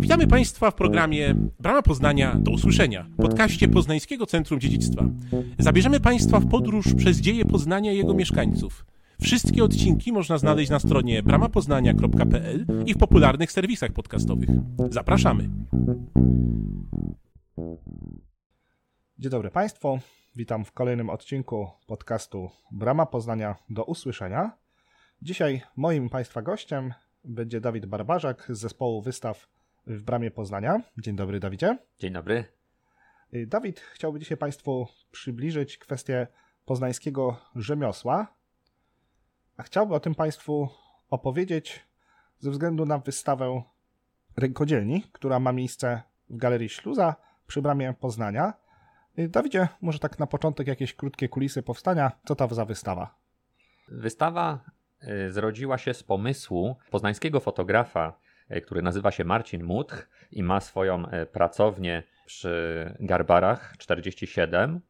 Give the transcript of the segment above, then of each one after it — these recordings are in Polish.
Witamy Państwa w programie Brama Poznania do usłyszenia, podcaście Poznańskiego Centrum Dziedzictwa. Zabierzemy Państwa w podróż przez dzieje Poznania i jego mieszkańców. Wszystkie odcinki można znaleźć na stronie bramapoznania.pl i w popularnych serwisach podcastowych. Zapraszamy. Dzień dobry Państwu. Witam w kolejnym odcinku podcastu Brama Poznania do usłyszenia. Dzisiaj moim Państwa gościem będzie Dawid Barbarzak z zespołu wystaw w Bramie Poznania. Dzień dobry, Dawidzie. Dzień dobry. Y, Dawid chciałby dzisiaj Państwu przybliżyć kwestię poznańskiego rzemiosła, a chciałby o tym Państwu opowiedzieć ze względu na wystawę rękodzielni, która ma miejsce w Galerii Śluza przy Bramie Poznania. Y, Dawidzie, może tak na początek jakieś krótkie kulisy powstania. Co to za wystawa? Wystawa y, zrodziła się z pomysłu poznańskiego fotografa, który nazywa się Marcin Mutch i ma swoją y, pracownię przy Garbarach 47.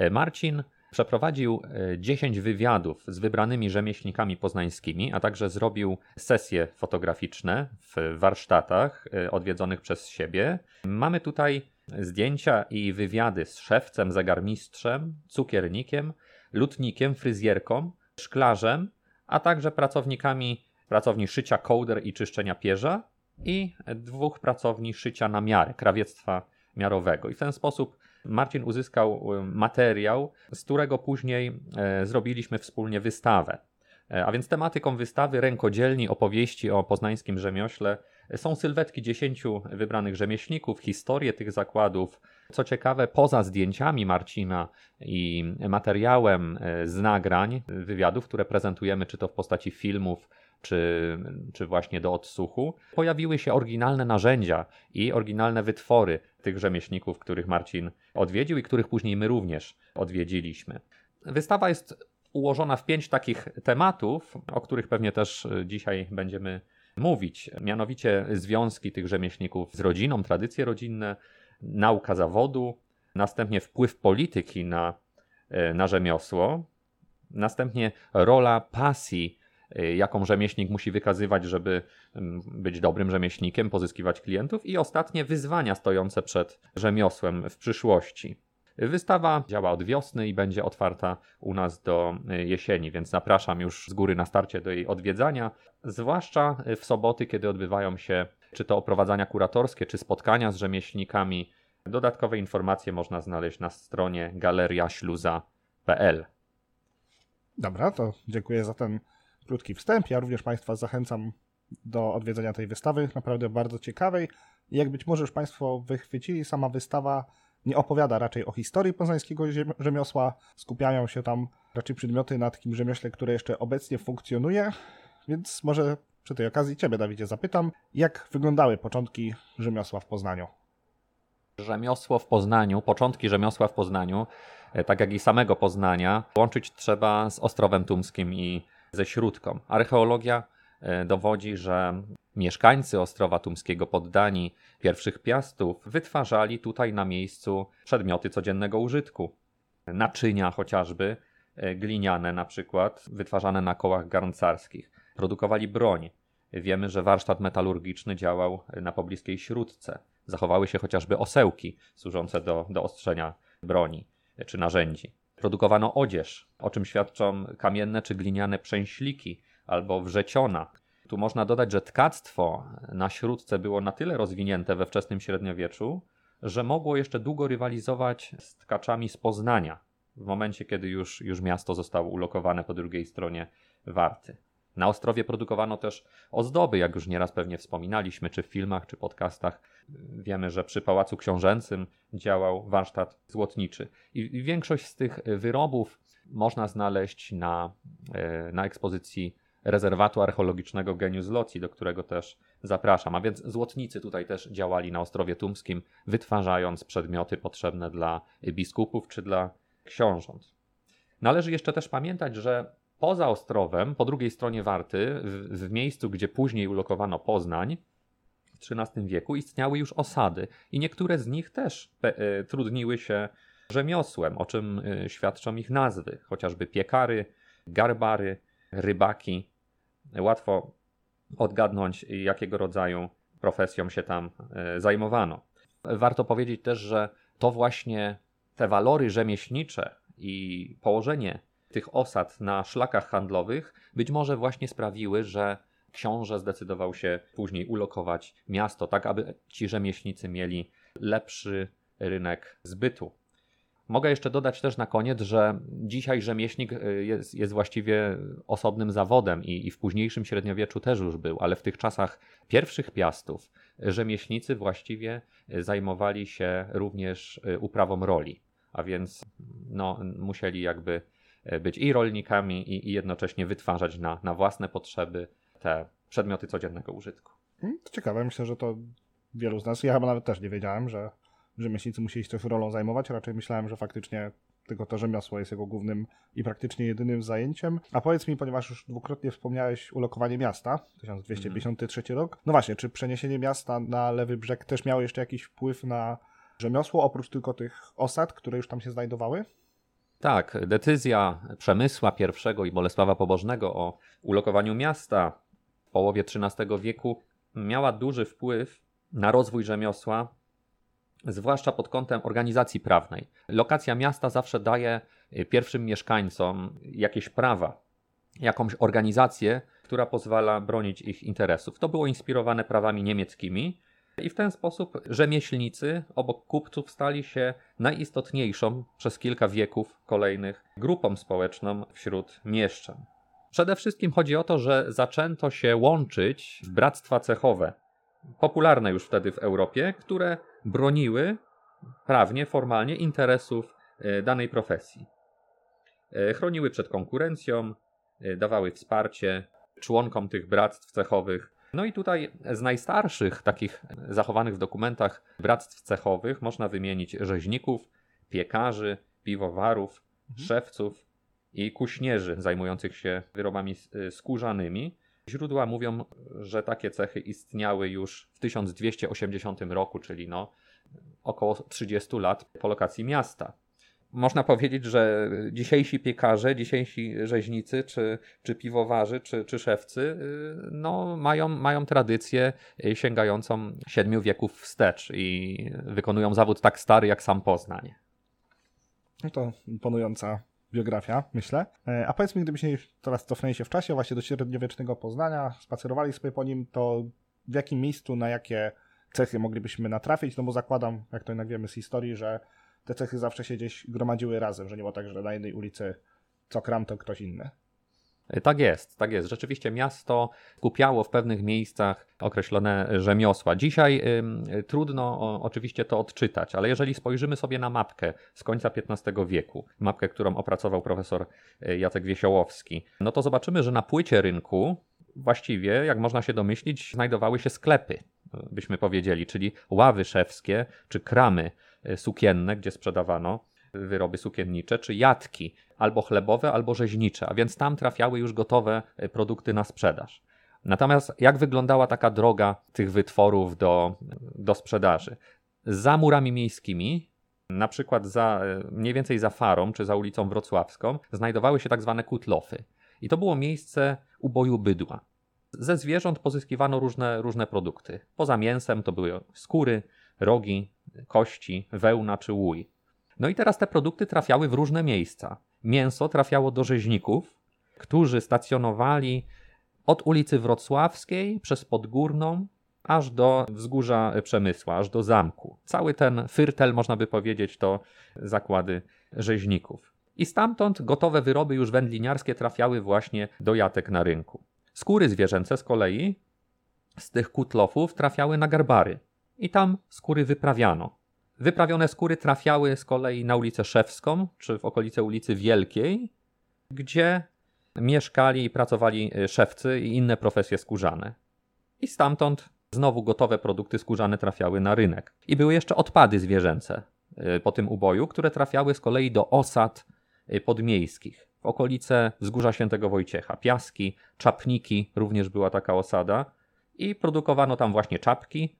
Y, Marcin przeprowadził y, 10 wywiadów z wybranymi rzemieślnikami poznańskimi, a także zrobił sesje fotograficzne w warsztatach odwiedzonych przez siebie. Mamy tutaj zdjęcia i wywiady z szewcem, zegarmistrzem, cukiernikiem, lutnikiem, fryzjerką, szklarzem, a także pracownikami pracowni szycia kołder i czyszczenia pierza i dwóch pracowni szycia na miarę, krawiectwa miarowego. I w ten sposób Marcin uzyskał y, materiał, z którego później e, zrobiliśmy wspólnie wystawę. E, A więc tematyką wystawy rękodzielni, opowieści o poznańskim rzemiośle e, są sylwetki dziesięciu wybranych rzemieślników, historie tych zakładów. Co ciekawe, poza zdjęciami Marcina i materiałem z nagrań, wywiadów, które prezentujemy, czy to w postaci filmów, czy, czy właśnie do odsłuchu, pojawiły się oryginalne narzędzia i oryginalne wytwory tych rzemieślników, których Marcin odwiedził i których później my również odwiedziliśmy. Wystawa jest ułożona w pięć takich tematów, o których pewnie też y, dzisiaj będziemy mówić. Mianowicie związki tych rzemieślników z rodziną, tradycje rodzinne, nauka zawodu, następnie wpływ polityki na, y, na rzemiosło, następnie rola pasji, jaką rzemieślnik musi wykazywać, żeby mm, być dobrym rzemieślnikiem, pozyskiwać klientów, i ostatnie wyzwania stojące przed rzemiosłem w przyszłości. Wystawa działa od wiosny i będzie otwarta u nas do y, jesieni, więc zapraszam już z góry na starcie do jej odwiedzania, zwłaszcza w soboty, kiedy odbywają się czy to oprowadzania kuratorskie, czy spotkania z rzemieślnikami. Dodatkowe informacje można znaleźć na stronie galeriaśluza.pl. Dobra, to dziękuję za ten krótki wstęp. Ja również Państwa zachęcam do odwiedzenia tej wystawy, naprawdę bardzo ciekawej. Jak być może już Państwo wychwycili, sama wystawa nie opowiada raczej o historii poznańskiego rzemiosła. Skupiają się tam raczej przedmioty na takim rzemiośle, które jeszcze obecnie funkcjonuje. Więc może przy tej okazji Ciebie, Dawidzie, zapytam, jak wyglądały początki rzemiosła w Poznaniu? Rzemiosło w Poznaniu, początki rzemiosła w Poznaniu, e, tak jak i samego Poznania, łączyć trzeba z Ostrowem Tumskim i ze Śródką. Archeologia e, dowodzi, że mieszkańcy Ostrowa Tumskiego, poddani pierwszych piastów, wytwarzali tutaj na miejscu przedmioty codziennego użytku. Naczynia chociażby, e, gliniane na przykład, wytwarzane na kołach garncarskich. Produkowali broń. Wiemy, że warsztat metalurgiczny działał na pobliskiej Śródce. Zachowały się chociażby osełki służące do, do ostrzenia broni czy narzędzi. Produkowano odzież, o czym świadczą kamienne czy gliniane przęśliki albo wrzeciona. Tu można dodać, że tkactwo na Śródce było na tyle rozwinięte we wczesnym średniowieczu, że mogło jeszcze długo rywalizować z tkaczami z Poznania, w momencie kiedy już, już miasto zostało ulokowane po drugiej stronie Warty. Na Ostrowie produkowano też ozdoby, jak już nieraz pewnie wspominaliśmy, czy w filmach, czy podcastach. Wiemy, że przy Pałacu Książęcym działał warsztat złotniczy. I większość z tych wyrobów można znaleźć na, e, na ekspozycji rezerwatu archeologicznego Genius Loci, do którego też zapraszam. A więc złotnicy tutaj też działali na Ostrowie Tumskim, wytwarzając przedmioty potrzebne dla biskupów czy dla książąt. Należy jeszcze też pamiętać, że poza Ostrowem, po drugiej stronie Warty, w, w miejscu, gdzie później ulokowano Poznań, w XIII wieku istniały już osady i niektóre z nich też pe- e, trudniły się rzemiosłem, o czym e, świadczą ich nazwy, chociażby piekary, garbary, rybaki. Łatwo odgadnąć, jakiego rodzaju profesją się tam e, zajmowano. Warto powiedzieć też, że to właśnie te walory rzemieślnicze i położenie tych osad na szlakach handlowych być może właśnie sprawiły, że książę zdecydował się później ulokować miasto, tak aby ci rzemieślnicy mieli lepszy rynek zbytu. Mogę jeszcze dodać też na koniec, że dzisiaj rzemieślnik y, jest, jest właściwie osobnym zawodem i, i, w późniejszym średniowieczu też już był, ale w tych czasach pierwszych piastów rzemieślnicy właściwie zajmowali się również y, uprawą roli, a więc no, musieli jakby y, być i rolnikami, i, i jednocześnie wytwarzać na, na własne potrzeby te przedmioty codziennego użytku. To ciekawe, myślę, że to wielu z nas, ja chyba nawet też nie wiedziałem, że rzemieślnicy musieli się też rolą zajmować, raczej myślałem, że faktycznie tylko to rzemiosło jest jego głównym i praktycznie jedynym zajęciem. A powiedz mi, ponieważ już dwukrotnie wspomniałeś ulokowanie miasta, 1253 mm. rok, no właśnie, czy przeniesienie miasta na lewy brzeg też miało jeszcze jakiś wpływ na rzemiosło, oprócz tylko tych osad, które już tam się znajdowały? Tak, decyzja Przemysła I i Bolesława Pobożnego o ulokowaniu miasta w połowie XIII wieku miała duży wpływ na rozwój rzemiosła zwłaszcza pod kątem organizacji prawnej. Lokacja miasta zawsze daje y, pierwszym mieszkańcom jakieś prawa, jakąś organizację, która pozwala bronić ich interesów. To było inspirowane prawami niemieckimi. I w ten sposób rzemieślnicy obok kupców stali się najistotniejszą przez kilka wieków kolejnych grupą społeczną wśród mieszczan. Przede wszystkim chodzi o to, że zaczęto się łączyć w bractwa cechowe, popularne już wtedy w Europie, które broniły prawnie, formalnie interesów e, danej profesji. E, chroniły przed konkurencją, e, dawały wsparcie członkom tych bractw cechowych. No i tutaj z najstarszych takich zachowanych w dokumentach bractw cechowych można wymienić rzeźników, piekarzy, piwowarów, mhm. szewców i kuśnierzy zajmujących się wyrobami skórzanymi. Źródła mówią, że takie cechy istniały już w 1280 roku, czyli no około 30 lat po lokacji miasta. Można powiedzieć, że dzisiejsi piekarze, dzisiejsi rzeźnicy, czy, czy piwowarzy, czy, czy szewcy, y, no, mają, mają tradycję sięgającą siedmiu wieków wstecz i wykonują zawód tak stary jak sam Poznań. No to imponująca biografia, myślę. E, a powiedz mi, gdybyśmy teraz cofnęli się w czasie właśnie do średniowiecznego Poznania, spacerowali sobie po nim, to w jakim miejscu, na jakie cechy moglibyśmy natrafić? No bo zakładam, jak to jednak wiemy z historii, że te cechy zawsze się gdzieś gromadziły razem, że nie było tak, że na jednej ulicy co kram to ktoś inny. Tak jest, tak jest. Rzeczywiście miasto skupiało w pewnych miejscach określone rzemiosła. Dzisiaj y, trudno o, oczywiście to odczytać, ale jeżeli spojrzymy sobie na mapkę z końca XV wieku, mapkę, którą opracował profesor y, Jacek Wiesiołowski, no to zobaczymy, że na płycie rynku właściwie, jak można się domyślić, znajdowały się sklepy, byśmy powiedzieli, czyli ławy szewskie czy kramy sukienne, gdzie sprzedawano wyroby sukiennicze, czy jatki, albo chlebowe, albo rzeźnicze, a więc tam trafiały już gotowe e, produkty na sprzedaż. Natomiast jak wyglądała taka droga tych wytworów do, do sprzedaży? Za murami miejskimi, na przykład za, e, mniej więcej za Farą czy za ulicą Wrocławską, znajdowały się tak zwane kutlofy. I to było miejsce uboju bydła. Ze zwierząt pozyskiwano różne, różne produkty. Poza mięsem to były skóry, rogi, kości, wełna czy łój. No i teraz te produkty trafiały w różne miejsca. Mięso trafiało do rzeźników, którzy stacjonowali od ulicy Wrocławskiej przez Podgórną aż do wzgórza Przemysła, aż do zamku. Cały ten fyrtel, można by powiedzieć, to zakłady rzeźników. I stamtąd gotowe wyroby już wędliniarskie trafiały właśnie do jatek na rynku. Skóry zwierzęce z kolei z tych kutlofów trafiały na garbary i tam skóry wyprawiano. Wyprawione skóry trafiały z kolei na ulicę Szewską, czy w okolice ulicy Wielkiej, gdzie mieszkali i pracowali e, szewcy i inne profesje skórzane. I stamtąd znowu gotowe produkty skórzane trafiały na rynek. I były jeszcze odpady zwierzęce e, po tym uboju, które trafiały z kolei do osad e, podmiejskich w okolice wzgórza Świętego Wojciecha. Piaski, czapniki również była taka osada i produkowano tam właśnie czapki,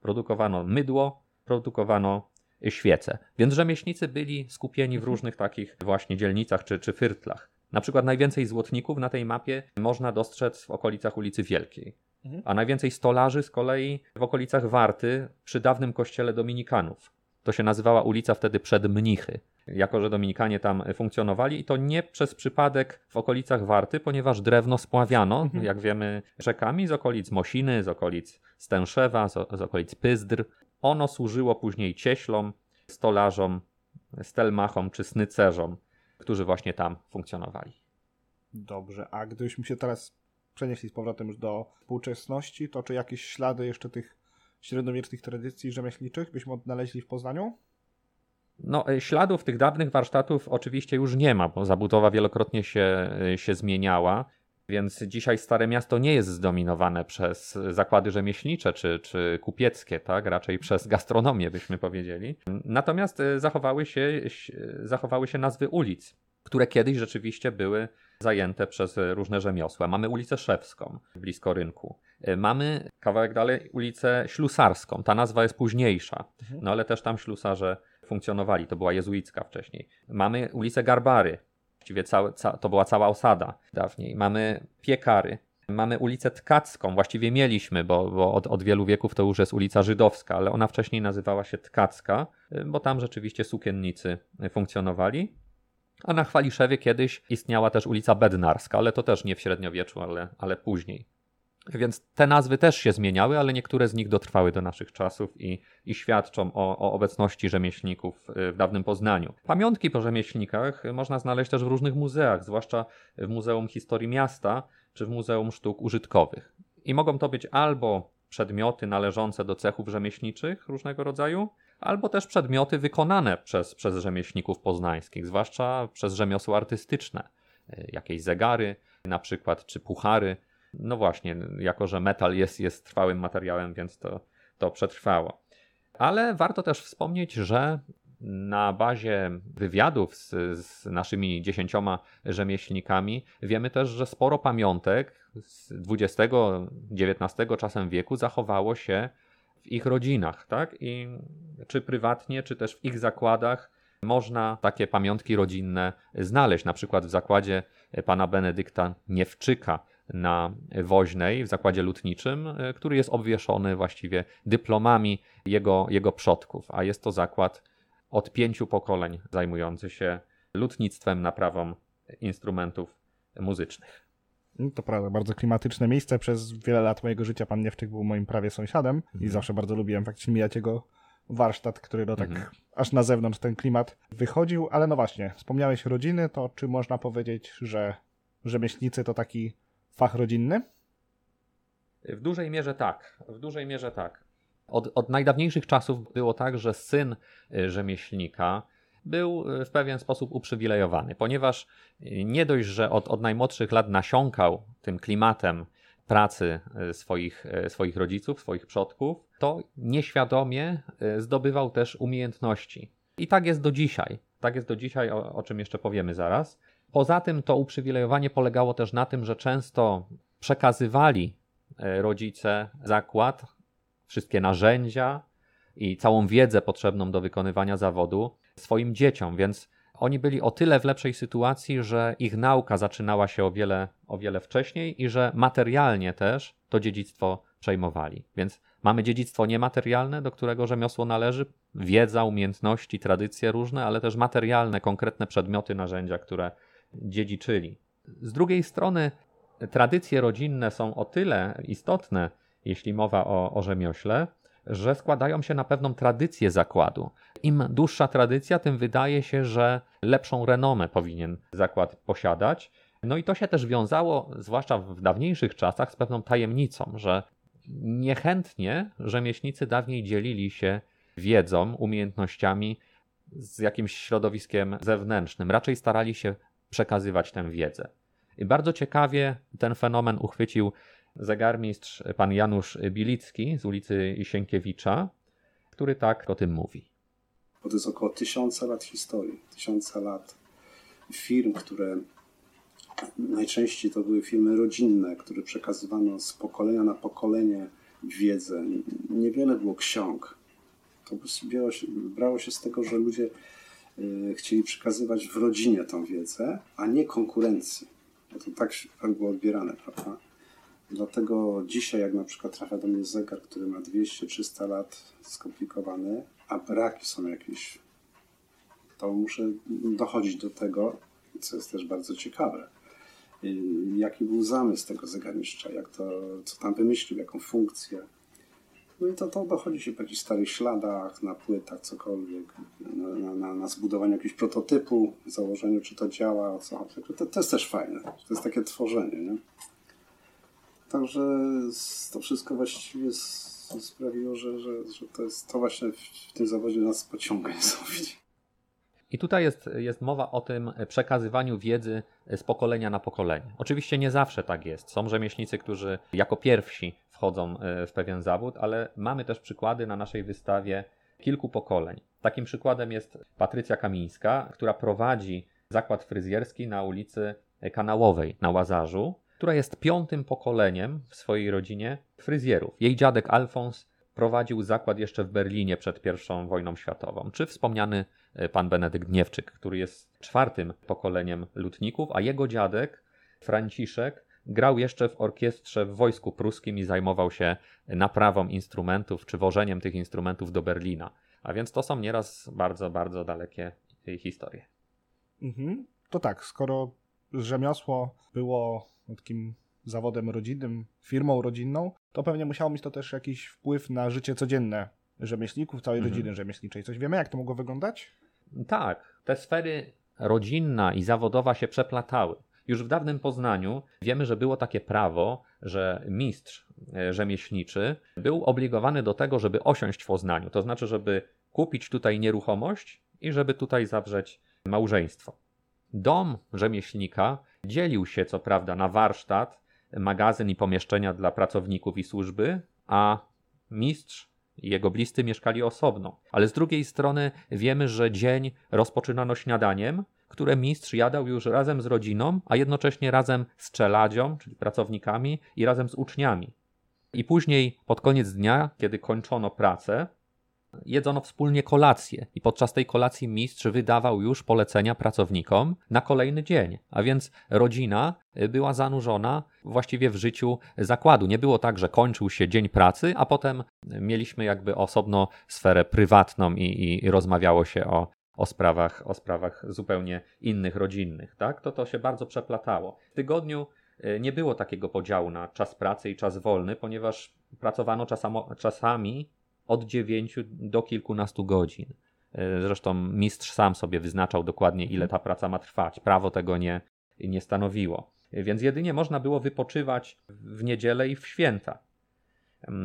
produkowano mydło, produkowano świece. Więc rzemieślnicy byli skupieni w mhm. różnych takich właśnie dzielnicach czy, czy fyrtlach. Na przykład najwięcej złotników na tej mapie można dostrzec w okolicach ulicy Wielkiej. a najwięcej stolarzy z kolei w okolicach Warty przy dawnym kościele Dominikanów. To się nazywała ulica wtedy przed Mnichy, jako że Dominikanie tam funkcjonowali i to nie przez przypadek w okolicach Warty, ponieważ drewno spławiano, jak wiemy, rzekami z okolic Mosiny, z okolic Stęszewa, z, z okolic Pyzdr. Ono służyło później cieślom, stolarzom, stelmachom czy snycerzom, którzy właśnie tam funkcjonowali. Dobrze, a gdybyśmy się teraz przenieśli z powrotem już do współczesności, to czy jakieś ślady jeszcze tych średniowiecznych tradycji rzemieślniczych byśmy odnaleźli w Poznaniu? No, e, śladów tych dawnych warsztatów oczywiście już nie ma, bo zabudowa wielokrotnie się, e, się zmieniała. Więc dzisiaj Stare Miasto nie jest zdominowane przez zakłady rzemieślnicze czy, czy kupieckie, tak? raczej przez gastronomię byśmy powiedzieli. Natomiast e, zachowały się, zachowały się nazwy ulic, które kiedyś rzeczywiście były zajęte przez różne rzemiosła. Mamy ulicę Szewską, blisko rynku. Mamy kawałek dalej ulicę Ślusarską. Ta nazwa jest późniejsza, mhm. no ale też tam ślusarze funkcjonowali. To była jezuicka wcześniej. Mamy ulicę Garbary. Właściwie całe, ca, to była cała osada dawniej. Mamy Piekary. Mamy ulicę Tkacką, właściwie mieliśmy, bo, bo od, od, wielu wieków to już jest ulica Żydowska, ale ona wcześniej nazywała się Tkacka, bo tam rzeczywiście sukiennicy funkcjonowali. A na Chwaliszewie kiedyś istniała też ulica Bednarska, ale to też nie w średniowieczu, ale, ale później. Więc te nazwy też się zmieniały, ale niektóre z nich dotrwały do naszych czasów i, i świadczą o, o, obecności rzemieślników y, w dawnym Poznaniu. Pamiątki po rzemieślnikach można znaleźć też w różnych muzeach, zwłaszcza w Muzeum Historii Miasta czy w Muzeum Sztuk Użytkowych. I mogą to być albo przedmioty należące do cechów rzemieślniczych różnego rodzaju, albo też przedmioty wykonane przez, przez rzemieślników poznańskich, zwłaszcza przez rzemiosło artystyczne, y, jakieś zegary na przykład, czy puchary. No właśnie, jako że metal jest, jest trwałym materiałem, więc to, to przetrwało. Ale warto też wspomnieć, że na bazie wywiadów z, z, naszymi dziesięcioma rzemieślnikami wiemy też, że sporo pamiątek z XX-XIX czasem wieku zachowało się w ich rodzinach, tak? I czy prywatnie, czy też w ich zakładach można takie pamiątki rodzinne znaleźć. Na przykład w zakładzie pana Benedykta Niewczyka na Woźnej, w zakładzie lutniczym, który jest obwieszony właściwie dyplomami jego, jego przodków, a jest to zakład od pięciu pokoleń zajmujący się lutnictwem, naprawą instrumentów muzycznych. No, to prawda, bardzo klimatyczne miejsce. Przez wiele lat mojego życia pan Niewczyk był moim prawie sąsiadem mhm. i zawsze bardzo lubiłem faktycznie mijać jego warsztat, który no tak mhm. aż na zewnątrz ten klimat wychodził. Ale no właśnie, wspomniałeś rodziny, to czy można powiedzieć, że rzemieślnicy to taki fach rodzinny? W dużej mierze tak. W dużej mierze tak. Od, od najdawniejszych czasów było tak, że syn y, rzemieślnika był e, w pewien sposób uprzywilejowany, ponieważ e, nie dość, że od, od najmłodszych lat nasiąkał tym klimatem pracy swoich, swoich rodziców, swoich przodków, to nieświadomie zdobywał też umiejętności. I tak jest do dzisiaj. Tak jest do dzisiaj, o, o czym jeszcze powiemy zaraz. Poza tym to uprzywilejowanie polegało też na tym, że często przekazywali rodzice zakład, wszystkie narzędzia i całą wiedzę potrzebną do wykonywania zawodu swoim dzieciom, więc oni byli o tyle w lepszej sytuacji, że ich nauka zaczynała się o wiele, o wiele wcześniej i że materialnie też to dziedzictwo przejmowali. Więc mamy dziedzictwo niematerialne, do którego rzemiosło należy, wiedza, umiejętności, tradycje różne, ale też materialne, konkretne przedmioty, narzędzia, które dziedziczyli. Z drugiej strony, tradycje rodzinne są o tyle istotne, jeśli mowa o, o rzemiośle, że składają się na pewną tradycję zakładu. Im dłuższa tradycja, tym wydaje się, że lepszą renomę powinien zakład posiadać. No i to się też wiązało, zwłaszcza w dawniejszych czasach, z pewną tajemnicą, że niechętnie rzemieślnicy dawniej dzielili się wiedzą, umiejętnościami z jakimś środowiskiem zewnętrznym. Raczej starali się przekazywać tę wiedzę. I bardzo ciekawie ten fenomen uchwycił zegarmistrz pan Janusz Bilicki z ulicy Sienkiewicza, który tak o tym mówi. To jest około tysiąca lat historii, tysiąca lat firm, które najczęściej to były firmy rodzinne, które przekazywano z pokolenia na pokolenie wiedzę. Niewiele było ksiąg. To brało się, z tego, że ludzie chcieli przekazywać w rodzinie tą wiedzę, a nie konkurencji. Bo to tak, tak było odbierane, prawda? Dlatego dzisiaj, jak na przykład trafia do mnie zegar, który ma 200-300 lat, skomplikowany, a braki są jakieś, to muszę dochodzić do tego, co jest też bardzo ciekawe. Y, jaki był zamysł tego zegarmistrza, jak to, co tam wymyślił, jaką funkcję. No i to, to dochodzi się po jakichś starych śladach, na płytach, cokolwiek, na, na, na zbudowaniu jakiegoś prototypu, założeniu, czy to działa, co chodzi. To, to jest też fajne. To jest takie tworzenie, nie? Także to wszystko właściwie sprawiło, że, że, że to jest to właśnie w tym zawodzie nas pociąga niesamowicie. I tutaj jest, jest mowa o tym przekazywaniu wiedzy z pokolenia na pokolenie. Oczywiście nie zawsze tak jest. Są rzemieślnicy, którzy jako pierwsi wchodzą e, w pewien zawód, ale mamy też przykłady na naszej wystawie kilku pokoleń. Takim przykładem jest Patrycja Kamińska, która prowadzi zakład fryzjerski na ulicy Kanałowej na Łazarzu, która jest piątym pokoleniem w swojej rodzinie fryzjerów. Jej dziadek Alfons prowadził zakład jeszcze w Berlinie przed I wojną światową, czy wspomniany e, pan Benedykt Niewczyk, który jest czwartym pokoleniem lutników, a jego dziadek Franciszek grał jeszcze w orkiestrze w wojsku pruskim i zajmował się naprawą instrumentów czy wożeniem tych instrumentów do Berlina. A więc to są nieraz bardzo, bardzo dalekie historie. Mhm. To tak, skoro rzemiosło było takim zawodem rodzinnym, firmą rodzinną, to pewnie musiało mieć to też jakiś wpływ na życie codzienne rzemieślników, całej mhm. rodziny rzemieślniczej. Coś wiemy, jak to mogło wyglądać? Tak, te sfery rodzinna i zawodowa się przeplatały. Już w dawnym Poznaniu wiemy, że było takie prawo, że mistrz e, rzemieślniczy był obligowany do tego, żeby osiąść w Poznaniu, to znaczy, żeby kupić tutaj nieruchomość i żeby tutaj zawrzeć małżeństwo. Dom rzemieślnika dzielił się co prawda na warsztat, magazyn i pomieszczenia dla pracowników i służby, a mistrz i jego bliscy mieszkali osobno. Ale z drugiej strony wiemy, że dzień rozpoczynano śniadaniem, które mistrz jadał już razem z rodziną, a jednocześnie razem z czeladzią, czyli pracownikami, i razem z uczniami. I później, pod koniec dnia, kiedy kończono pracę, jedzono wspólnie kolację i podczas tej kolacji mistrz wydawał już polecenia pracownikom na kolejny dzień. A więc rodzina była zanurzona właściwie w życiu zakładu. Nie było tak, że kończył się dzień pracy, a potem mieliśmy jakby osobno sferę prywatną i, i rozmawiało się o, o sprawach, o sprawach zupełnie innych, rodzinnych. Tak? To to się bardzo przeplatało. W tygodniu e, nie było takiego podziału na czas pracy i czas wolny, ponieważ pracowano czasami, od 9 do kilkunastu godzin. E, zresztą mistrz sam sobie wyznaczał dokładnie, ile mhm. ta praca ma trwać. Prawo tego nie, nie stanowiło. Więc jedynie można było wypoczywać w niedzielę i w święta.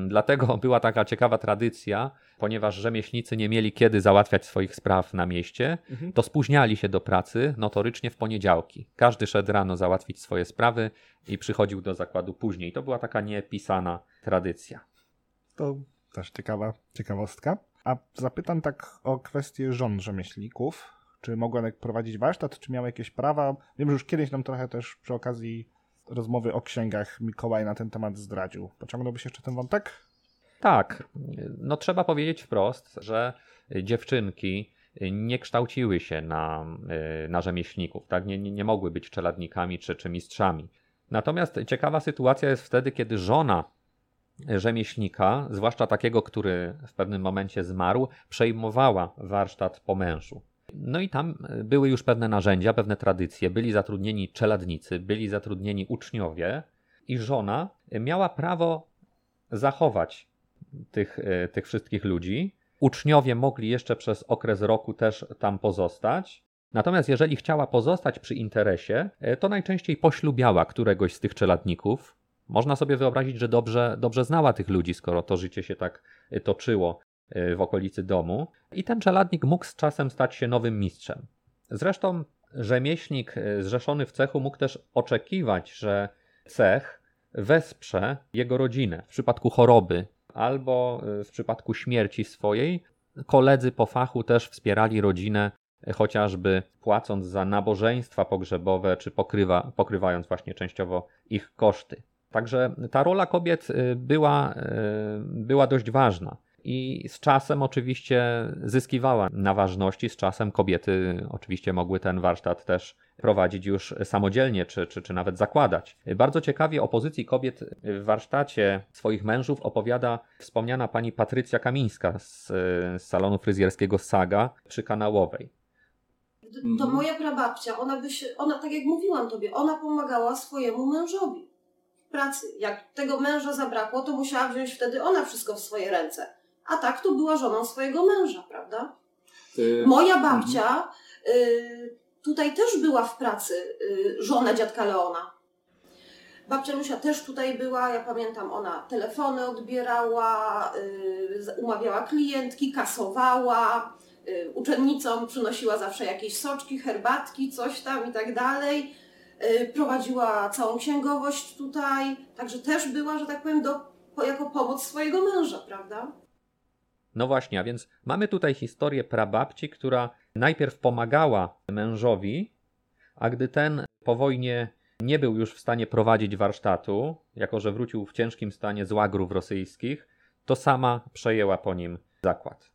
Dlatego była taka ciekawa tradycja, ponieważ rzemieślnicy nie mieli kiedy załatwiać swoich spraw na mieście, mhm. to spóźniali się do pracy notorycznie w poniedziałki. Każdy szedł rano załatwić swoje sprawy i przychodził do zakładu później. To była taka niepisana tradycja. To też ciekawa ciekawostka. A zapytam tak o kwestię żon rzemieślników. Czy mogły prowadzić warsztat, czy miały jakieś prawa? Wiem, że już kiedyś nam trochę też przy okazji rozmowy o księgach Mikołaj na ten temat zdradził. Pociągnąłbyś jeszcze ten wątek? Tak. No trzeba powiedzieć wprost, że dziewczynki nie kształciły się na, na rzemieślników, tak? nie, nie, nie mogły być czeladnikami czy, czy mistrzami. Natomiast ciekawa sytuacja jest wtedy, kiedy żona rzemieślnika, zwłaszcza takiego, który w pewnym momencie zmarł, przejmowała warsztat po mężu. No i tam były już pewne narzędzia, pewne tradycje. Byli zatrudnieni czeladnicy, byli zatrudnieni uczniowie, i żona miała prawo zachować tych, e, tych wszystkich ludzi. Uczniowie mogli jeszcze przez okres roku też tam pozostać. Natomiast jeżeli chciała pozostać przy interesie, e, to najczęściej poślubiała któregoś z tych czeladników, można sobie wyobrazić, że dobrze, dobrze znała tych ludzi, skoro to życie się tak toczyło w okolicy domu. I ten czeladnik mógł z czasem stać się nowym mistrzem. Zresztą rzemieślnik y, zrzeszony w cechu mógł też oczekiwać, że cech wesprze jego rodzinę w przypadku choroby albo w przypadku śmierci swojej. Koledzy po fachu też wspierali rodzinę, chociażby płacąc za nabożeństwa pogrzebowe, czy pokrywa, pokrywając właśnie częściowo ich koszty. Także ta rola kobiet była, była dość ważna. I z czasem oczywiście zyskiwała na ważności, z czasem kobiety oczywiście mogły ten warsztat też prowadzić już samodzielnie, czy, czy, czy nawet zakładać. Bardzo ciekawie o pozycji kobiet w warsztacie swoich mężów opowiada wspomniana pani Patrycja Kamińska z, z salonu fryzjerskiego Saga przy Kanałowej. To moja prababcia, ona by się, ona tak jak mówiłam tobie, ona pomagała swojemu mężowi w pracy. Jak tego męża zabrakło, to musiała wziąć wtedy ona wszystko w swoje ręce. A tak to była żoną swojego męża, prawda? Y, Moja babcia y, tutaj też była w pracy, y, żona dziadka Leona. Babcia Lusia też tutaj była, ja pamiętam, ona telefony odbierała, y, umawiała klientki, kasowała, y, uczennicom przynosiła zawsze jakieś soczki, herbatki, coś tam i tak dalej. Y, Prowadziła całą księgowość tutaj, także też była, że tak powiem, do, jako pomoc swojego męża, prawda? No właśnie, a więc mamy tutaj historię prababci, która najpierw pomagała mężowi, a gdy ten po wojnie nie był już w stanie prowadzić warsztatu, jako że wrócił w ciężkim stanie z łagrów rosyjskich, to sama przejęła po nim zakład.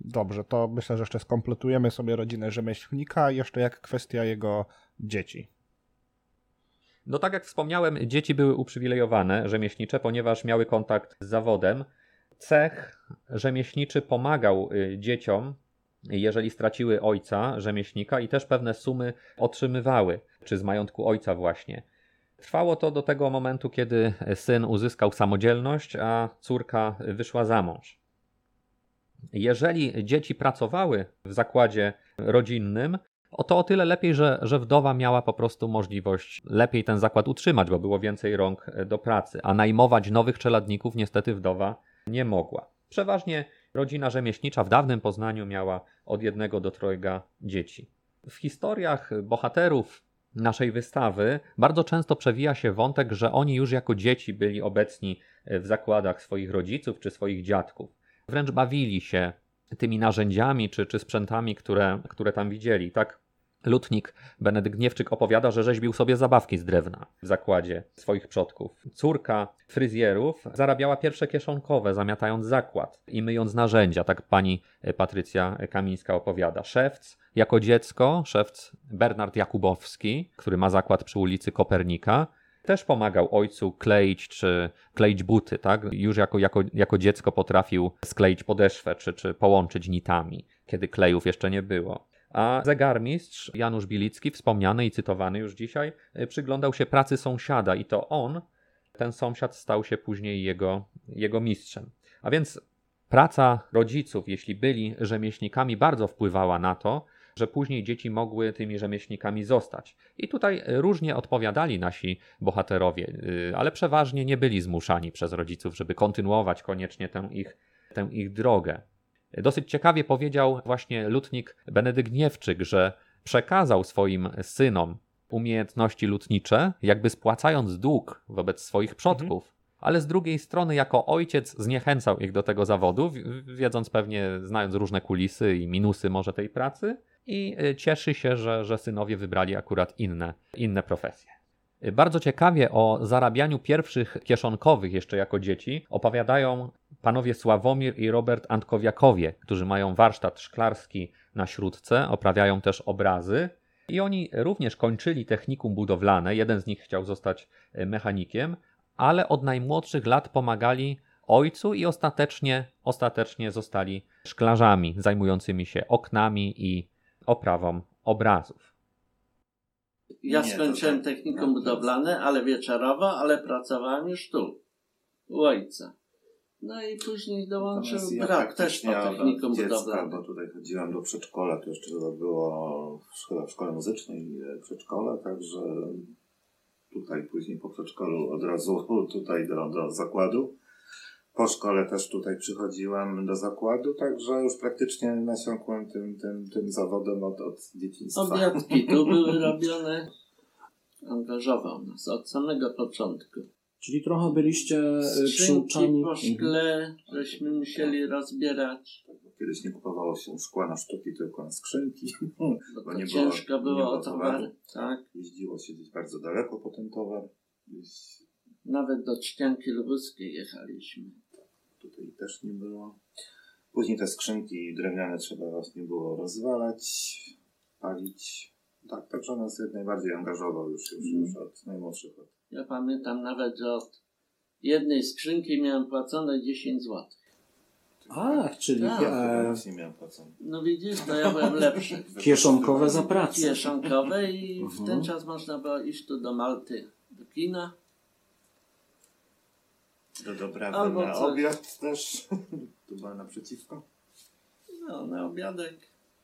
Dobrze, to myślę, że jeszcze skompletujemy sobie rodzinę rzemieślnika, jeszcze jak kwestia jego dzieci. No tak jak wspomniałem, dzieci były uprzywilejowane, rzemieślnicze, ponieważ miały kontakt z zawodem. Cech rzemieślniczy pomagał y, dzieciom, jeżeli straciły ojca, rzemieślnika, i też pewne sumy otrzymywały, czy z majątku ojca właśnie. Trwało to do tego momentu, kiedy syn uzyskał samodzielność, a córka wyszła za mąż. Jeżeli dzieci pracowały w zakładzie rodzinnym, o to o tyle lepiej, że, że wdowa miała po prostu możliwość lepiej ten zakład utrzymać, bo było więcej rąk do pracy, a najmować nowych czeladników niestety wdowa nie mogła. Przeważnie rodzina rzemieślnicza w dawnym Poznaniu miała od jednego do trojga dzieci. W historiach bohaterów naszej wystawy bardzo często przewija się wątek, że oni już jako dzieci byli obecni w zakładach swoich rodziców czy swoich dziadków. Wręcz bawili się tymi narzędziami czy, czy sprzętami, które, które tam widzieli. Tak lutnik Benedykt Niewczyk opowiada, że rzeźbił sobie zabawki z drewna w zakładzie swoich przodków. Córka fryzjerów zarabiała pierwsze kieszonkowe, zamiatając zakład i myjąc narzędzia, tak pani Patrycja Kamińska opowiada. Szewc jako dziecko, szewc Bernard Jakubowski, który ma zakład przy ulicy Kopernika, też pomagał ojcu kleić czy kleić buty, tak? Już jako, jako, jako dziecko potrafił skleić podeszwę czy, czy połączyć nitami, kiedy klejów jeszcze nie było. A zegarmistrz Janusz Bilicki, wspomniany i cytowany już dzisiaj, y, przyglądał się pracy sąsiada i to on, ten sąsiad, stał się później jego, jego mistrzem. A więc praca rodziców, jeśli byli rzemieślnikami, bardzo wpływała na to, że później dzieci mogły tymi rzemieślnikami zostać. I tutaj różnie odpowiadali nasi bohaterowie, y, ale przeważnie nie byli zmuszani przez rodziców, żeby kontynuować koniecznie tę ich, tę ich drogę. Dosyć ciekawie powiedział właśnie lutnik Benedykt Niewczyk, że przekazał swoim synom umiejętności lutnicze, jakby spłacając dług wobec swoich przodków, ale z drugiej strony jako ojciec zniechęcał ich do tego zawodu, wi- wiedząc pewnie, znając różne kulisy i minusy może tej pracy i y, cieszy się, że, że synowie wybrali akurat inne, inne profesje. Bardzo ciekawie o zarabianiu pierwszych kieszonkowych jeszcze jako dzieci opowiadają panowie Sławomir i Robert Antkowiakowie, którzy mają warsztat szklarski na Śródce, oprawiają też obrazy. I oni również kończyli technikum budowlane. Jeden z nich chciał zostać y, mechanikiem, ale od najmłodszych lat pomagali ojcu i ostatecznie, ostatecznie zostali szklarzami zajmującymi się oknami i oprawą obrazów. Ja skończyłem tak. technikum budowlane, ale wieczorowo, ale pracowałem już tu, u ojca. No i później dołączył Natomiast ja brat też po technikum dziecka, bo tutaj chodziłem do przedszkola, to jeszcze chyba było w szkole, w szkole muzycznej e, przedszkole, także tutaj później po przedszkolu od razu tutaj do, do zakładu. Po szkole też tutaj przychodziłem do zakładu, także już praktycznie nasiąkłem tym, tym, tym zawodem od, od dzieciństwa. Obiadki tu były robione. Angażował nas od samego początku. Czyli trochę byliście e, przyuczani. po szkle, żeśmy musieli rozbierać, Kiedyś nie kupowało się szkła na sztuki, tylko na skrzynki. bo nie było- ciężko nie było było o towar. towaru. Tak. Jeździło się gdzieś bardzo daleko po ten towar. Gdzieś Nawet do Czcianki Lubuskiej jechaliśmy. tutaj też nie było. Później te skrzynki drewniane trzeba właśnie było rozwalać, palić. Tak, także nas jak najbardziej angażował już, już, już od najmłodszych lat. Ja pamiętam nawet, że od jednej skrzynki miałem płacone 10 zł. Ach, czyli Tak. e, nie miałem płacone. No widzisz, to ja byłem lepszy. kieszonkowe za pracę. Kieszonkowe i w Mhm. ten czas można było iść tu do Malty, do kina. Do doprawy Albo na coś. obiad też. tu była naprzeciwko. No, na obiadek.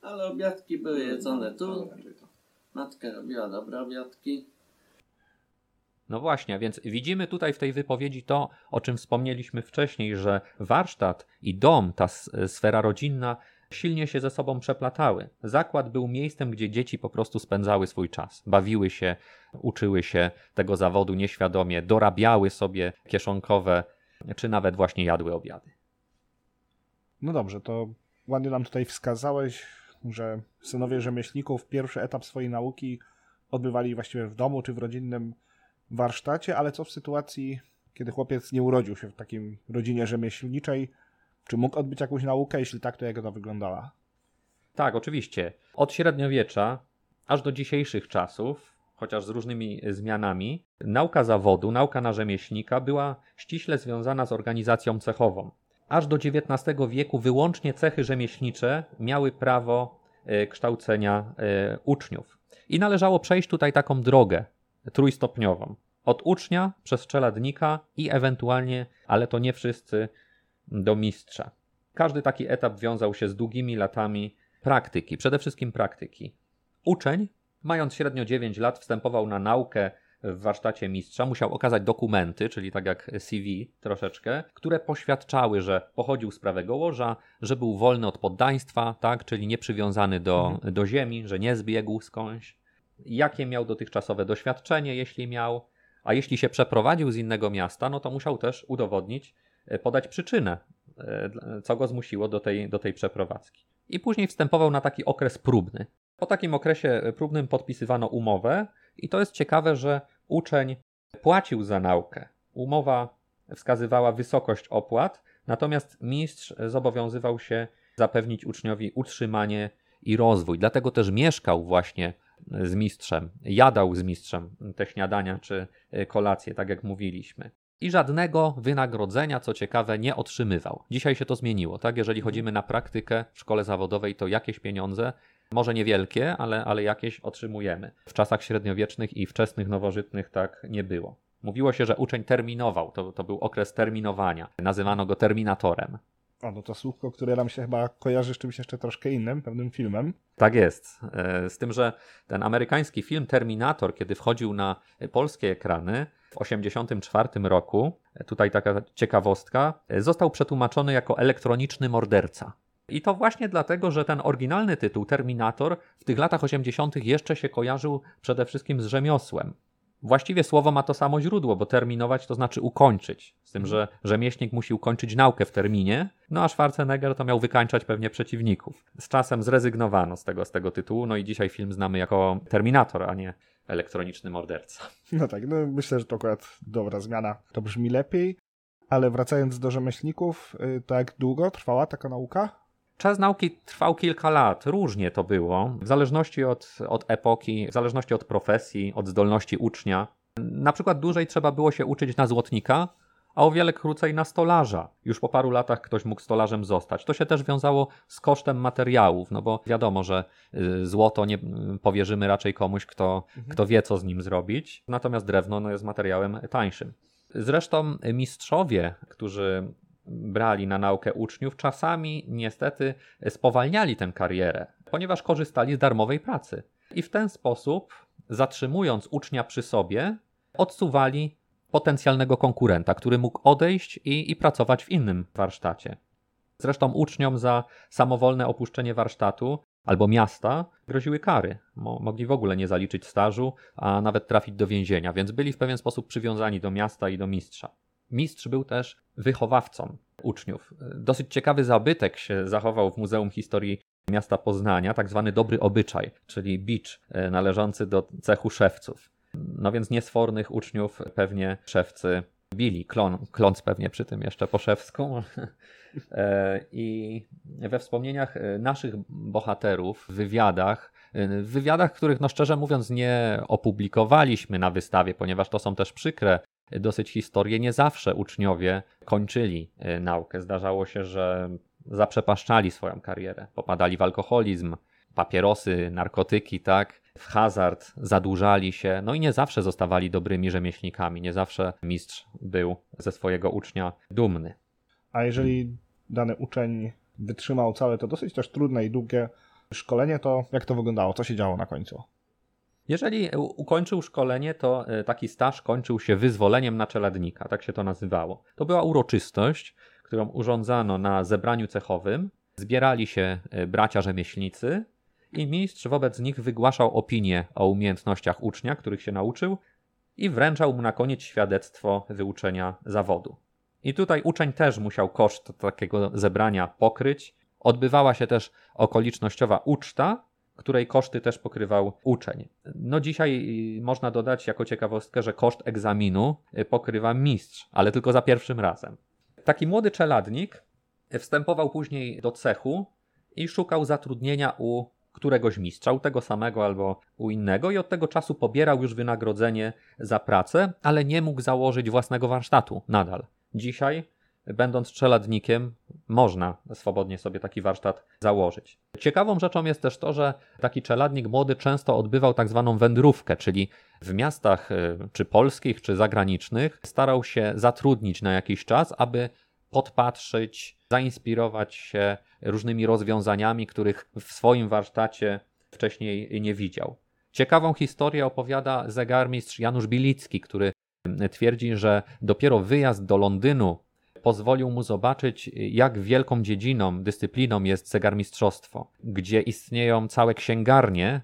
Ale obiadki były jedzone tu. No, to. Matka robiła dobre obiadki. No właśnie, więc widzimy tutaj w tej wypowiedzi to, o czym wspomnieliśmy wcześniej, że warsztat i dom, ta s- sfera rodzinna, silnie się ze sobą przeplatały. Zakład był miejscem, gdzie dzieci po prostu spędzały swój czas, bawiły się, uczyły się tego zawodu nieświadomie, dorabiały sobie kieszonkowe, czy nawet właśnie jadły obiady. No dobrze, to ładnie nam tutaj wskazałeś, że synowie rzemieślników pierwszy etap swojej nauki odbywali właściwie w domu czy w rodzinnym warsztacie, ale co w sytuacji, kiedy chłopiec nie urodził się w takim rodzinie rzemieślniczej? Czy mógł odbyć jakąś naukę? Jeśli tak, to jak ona wyglądała? Tak, oczywiście. Od średniowiecza aż do dzisiejszych czasów, chociaż z różnymi zmianami, nauka zawodu, nauka na rzemieślnika była ściśle związana z organizacją cechową. Aż do XIX wieku wyłącznie cechy rzemieślnicze miały prawo e, kształcenia e, uczniów. I należało przejść tutaj taką drogę trójstopniową. Od ucznia przez czeladnika i ewentualnie, ale to nie wszyscy, do mistrza. Każdy taki etap wiązał się z długimi latami praktyki, przede wszystkim praktyki. Uczeń, mając średnio 9 lat, wstępował na naukę w warsztacie mistrza, musiał okazać dokumenty, czyli tak jak CV troszeczkę, które poświadczały, że pochodził z prawego łoża, że był wolny od poddaństwa, tak, czyli nieprzywiązany do, do ziemi, że nie zbiegł skądś, jakie miał dotychczasowe doświadczenie, jeśli miał, a jeśli się przeprowadził z innego miasta, no to musiał też udowodnić, e, podać przyczynę, e, co go zmusiło do tej, do tej przeprowadzki. I później wstępował na taki okres próbny. Po takim okresie próbnym podpisywano umowę, i to jest ciekawe, że uczeń płacił za naukę. Umowa wskazywała wysokość opłat, natomiast mistrz zobowiązywał się zapewnić uczniowi utrzymanie i rozwój. Dlatego też mieszkał właśnie z mistrzem, jadał z mistrzem te śniadania czy kolacje, tak jak mówiliśmy. I żadnego wynagrodzenia, co ciekawe, nie otrzymywał. Dzisiaj się to zmieniło, tak? Jeżeli chodzimy na praktykę w szkole zawodowej, to jakieś pieniądze, może niewielkie, ale, ale jakieś otrzymujemy. W czasach średniowiecznych i wczesnych nowożytnych tak nie było. Mówiło się, że uczeń terminował, to, to był okres terminowania. Nazywano go terminatorem. O, no to słówko, które nam się chyba kojarzy z czymś jeszcze troszkę innym, pewnym filmem. Tak jest. E, Z tym, że ten amerykański film Terminator, kiedy wchodził na polskie ekrany w 1984 roku, e, tutaj taka ciekawostka, e, został przetłumaczony jako elektroniczny morderca. I to właśnie dlatego, że ten oryginalny tytuł Terminator w tych latach 80. jeszcze się kojarzył przede wszystkim z rzemiosłem. Właściwie słowo ma to samo źródło, bo terminować to znaczy ukończyć. Z tym, że rzemieślnik musi ukończyć naukę w terminie, no a Schwarzenegger to miał wykańczać pewnie przeciwników. Z czasem zrezygnowano z tego, z tego tytułu, no i dzisiaj film znamy jako Terminator, a nie elektroniczny morderca. No tak, no myślę, że to akurat dobra zmiana. To brzmi lepiej. Ale wracając do rzemieślników, to jak długo trwała taka nauka? Czas nauki trwał kilka lat, różnie to było, w zależności od, od epoki, w zależności od profesji, od zdolności ucznia. Na przykład dłużej trzeba było się uczyć na złotnika, a o wiele krócej na stolarza. Już po paru latach ktoś mógł stolarzem zostać. To się też wiązało z kosztem materiałów, no bo wiadomo, że y, złoto nie y, powierzymy raczej komuś, kto, kto wie, co z nim zrobić, natomiast drewno no, jest materiałem tańszym. Zresztą mistrzowie, którzy brali na naukę uczniów, czasami niestety spowalniali tę karierę, ponieważ korzystali z darmowej pracy. I w ten sposób, zatrzymując ucznia przy sobie, odsuwali potencjalnego konkurenta, który mógł odejść i, i pracować w innym warsztacie. Zresztą uczniom za samowolne opuszczenie warsztatu albo miasta groziły kary. Mo- mogli w ogóle nie zaliczyć stażu, a nawet trafić do więzienia, więc byli w pewien sposób przywiązani do miasta i do mistrza. Mistrz był też wychowawcą uczniów. Dosyć ciekawy zabytek się zachował w Muzeum Historii Miasta Poznania, tak zwany dobry obyczaj, czyli bicz e, należący do cechu szewców. No więc niesfornych uczniów pewnie szewcy bili, klon, kląc pewnie przy tym jeszcze poszewską. E, I we wspomnieniach e, naszych bohaterów, w wywiadach, w wywiadach, których no szczerze mówiąc nie opublikowaliśmy na wystawie, ponieważ to są też przykre dosyć historie, nie zawsze uczniowie kończyli naukę. Zdarzało się, że zaprzepaszczali swoją karierę, popadali w alkoholizm, papierosy, narkotyki, tak, w hazard, zadłużali się, no i nie zawsze zostawali dobrymi rzemieślnikami, nie zawsze mistrz był ze swojego ucznia dumny. A jeżeli dany uczeń wytrzymał całe to dosyć też trudne i długie szkolenie, to jak to wyglądało? Co się działo na końcu? Jeżeli ukończył szkolenie, to e, taki staż kończył się wyzwoleniem naczeladnika, tak się to nazywało. To była uroczystość, którą urządzano na zebraniu cechowym. Zbierali się e, bracia rzemieślnicy i mistrz wobec nich wygłaszał opinię o umiejętnościach ucznia, których się nauczył i wręczał mu na koniec świadectwo wyuczenia zawodu. I tutaj uczeń też musiał koszt takiego zebrania pokryć. Odbywała się też okolicznościowa uczta, której koszty też pokrywał uczeń. No dzisiaj można dodać jako ciekawostkę, że koszt egzaminu pokrywa mistrz, ale tylko za pierwszym razem. Taki młody czeladnik wstępował później do cechu i szukał zatrudnienia u któregoś mistrza, u tego samego albo u innego, i od tego czasu pobierał już wynagrodzenie za pracę, ale nie mógł założyć własnego warsztatu nadal. Dzisiaj, będąc czeladnikiem, można swobodnie sobie taki warsztat założyć. Ciekawą rzeczą jest też to, że taki czeladnik młody często odbywał tak zwaną wędrówkę, czyli w miastach y, czy polskich, czy zagranicznych starał się zatrudnić na jakiś czas, aby podpatrzyć, zainspirować się różnymi rozwiązaniami, których w swoim warsztacie wcześniej nie widział. Ciekawą historię opowiada zegarmistrz Janusz Bilicki, który twierdzi, że dopiero wyjazd do Londynu pozwolił mu zobaczyć, jak wielką dziedziną, dyscypliną jest zegarmistrzostwo, gdzie istnieją całe księgarnie